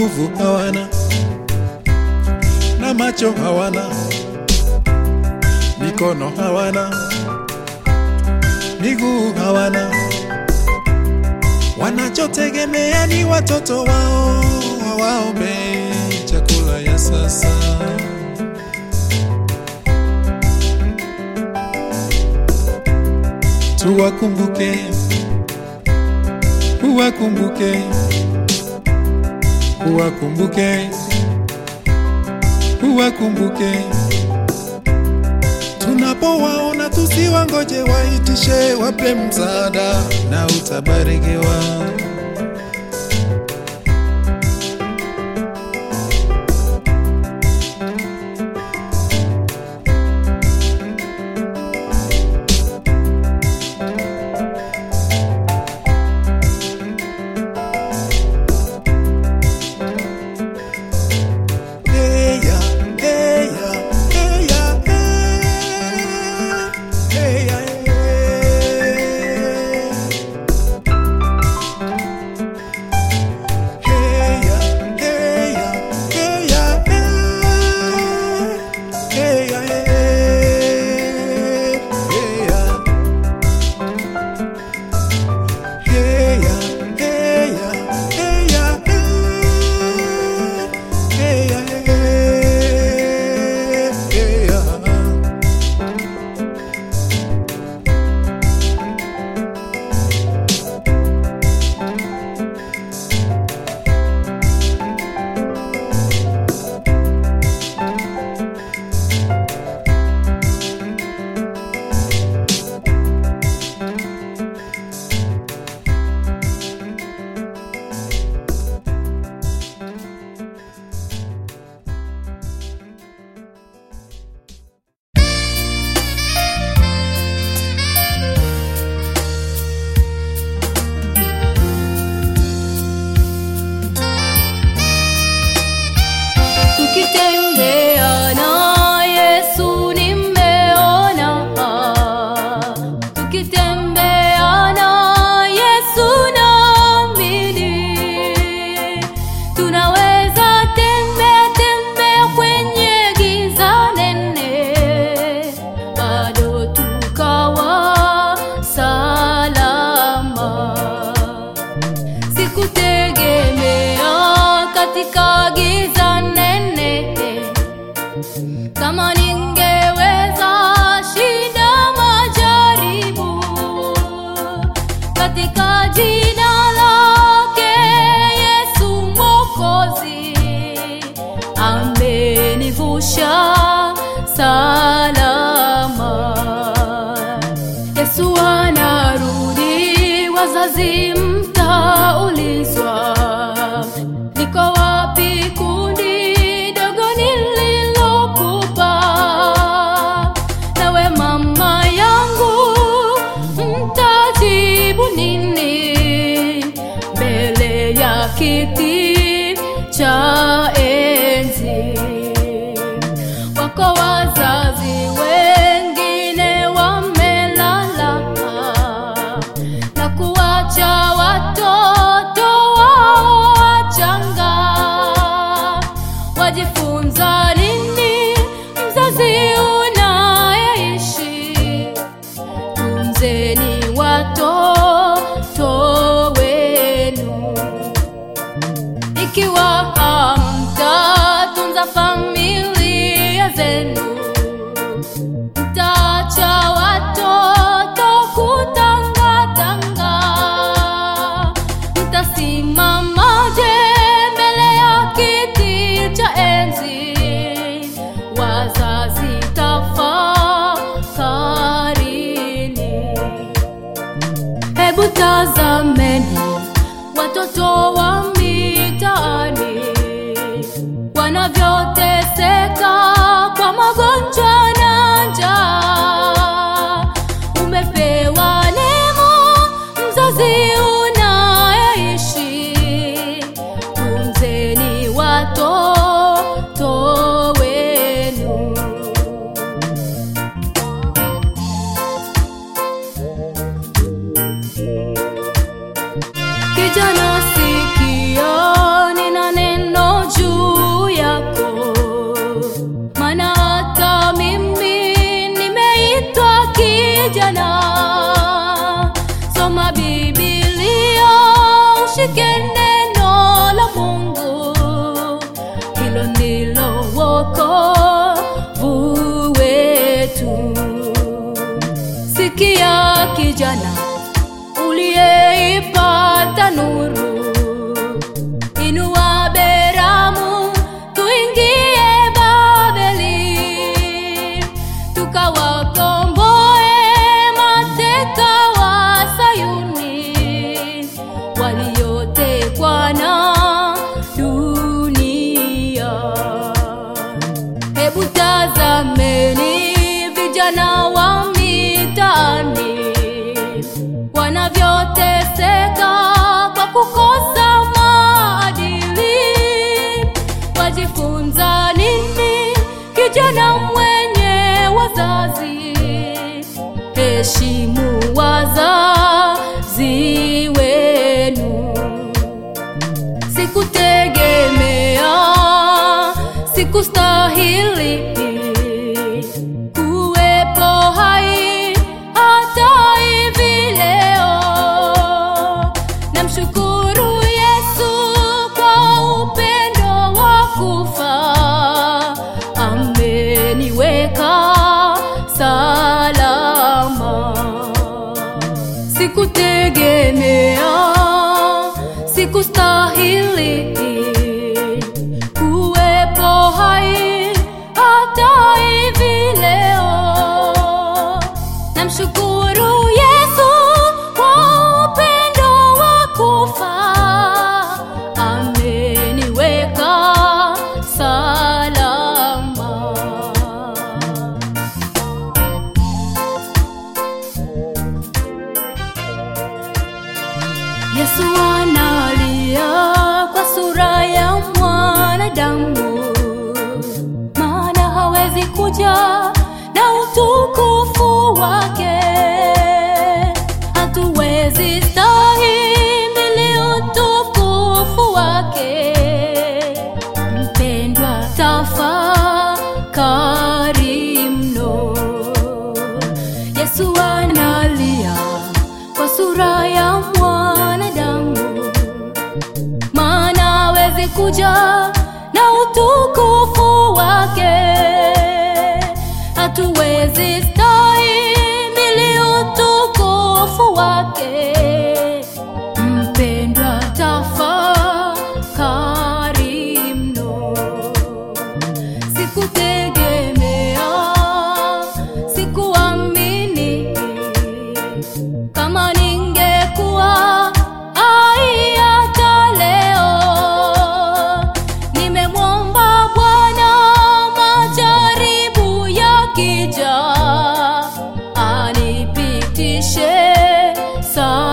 nguvu hawana na macho hawana, mikono hawana, miguu hawana. Wanachotegemea ni watoto wao waombe chakula ya sasa. Tuwakumbuke, tuwakumbuke uwakumbuke, uwakumbuke. Tunapowaona tusiwangoje, waitishe, wape msaada na utabarikiwa. katika giza nene. Kama ningeweza shida majaribu katika jina lake Yesu Mwokozi amenivusha salama. Yesu anarudi wazazi mtauli tazameni watoto wa sana utajifunza nini? Kijana mwenye wazazi? Heshimu wazazi wenu, sikutegemea, sikustahili. 些桑。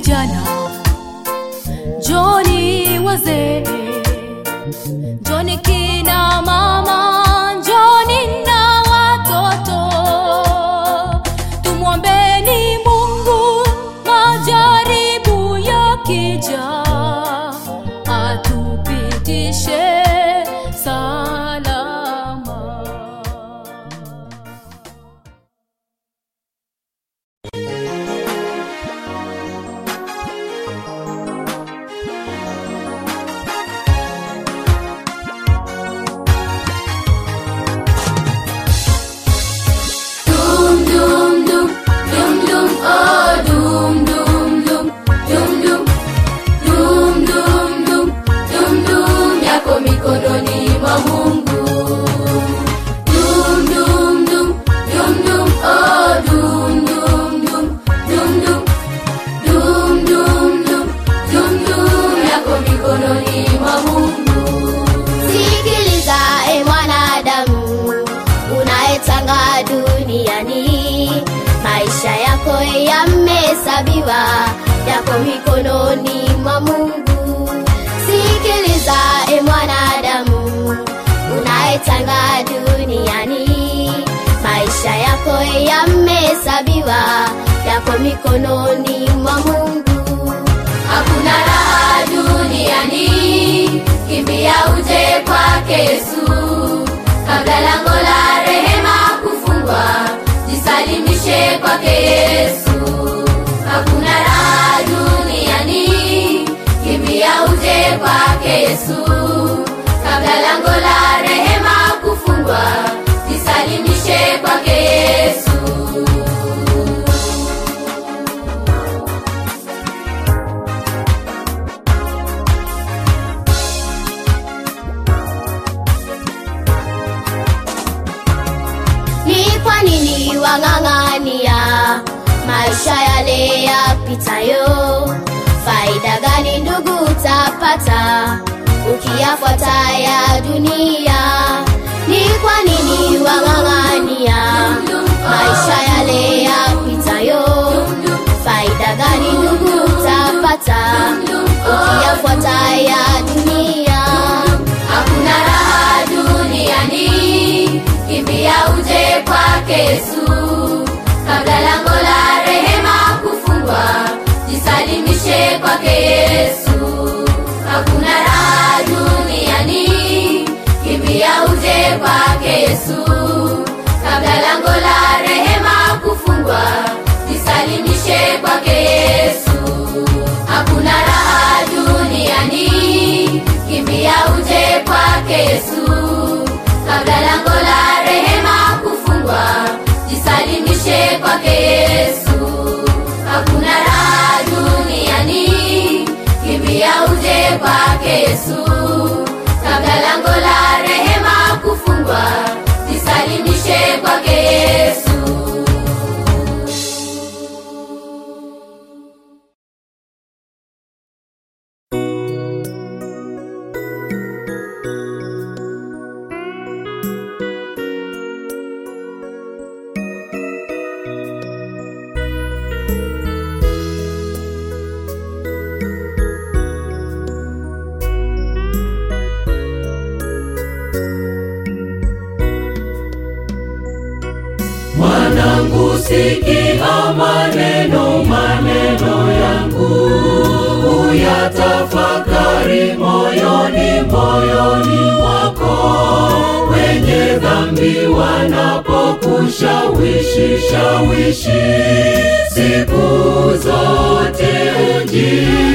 vijana. Joni wazee Joni kina mama. Yamehesabiwa, yako mikononi mwa Mungu. Sikiliza e mwanadamu, unayetanga duniani, maisha yako yamehesabiwa, yako mikononi mwa Mungu. Hakuna raha duniani, kimbia uje kwake Yesu, kabla lango la rehema kufungwa, jisalimishe kwake Yesu. Hakuna raha duniani, kimbia uje kwake Yesu, kabla lango la rehema kufungwa, utapata ukiyafuata ya dunia? Hakuna raha duniani, kimbia uje kwake Yesu, kabla lango la rehema kufungwa, jisalimishe kwake Yesu. Hakuna raha duniani, kimbia uje kwake Yesu, kabla lango la rehema kufungwa, jisalimishe kwake Yesu. Hakuna raha duniani, kimbia uje kwake Yesu, kabla lango la rehema kufungwa, jisalimishe kwake Yesu. Hakuna raha duniani, kimbia uje kwake Yesu, sikia maneno maneno yangu, uyatafakari moyoni moyoni mwako. Wenye dhambi wanapokushawishi shawishi, siku zote ujihadhari.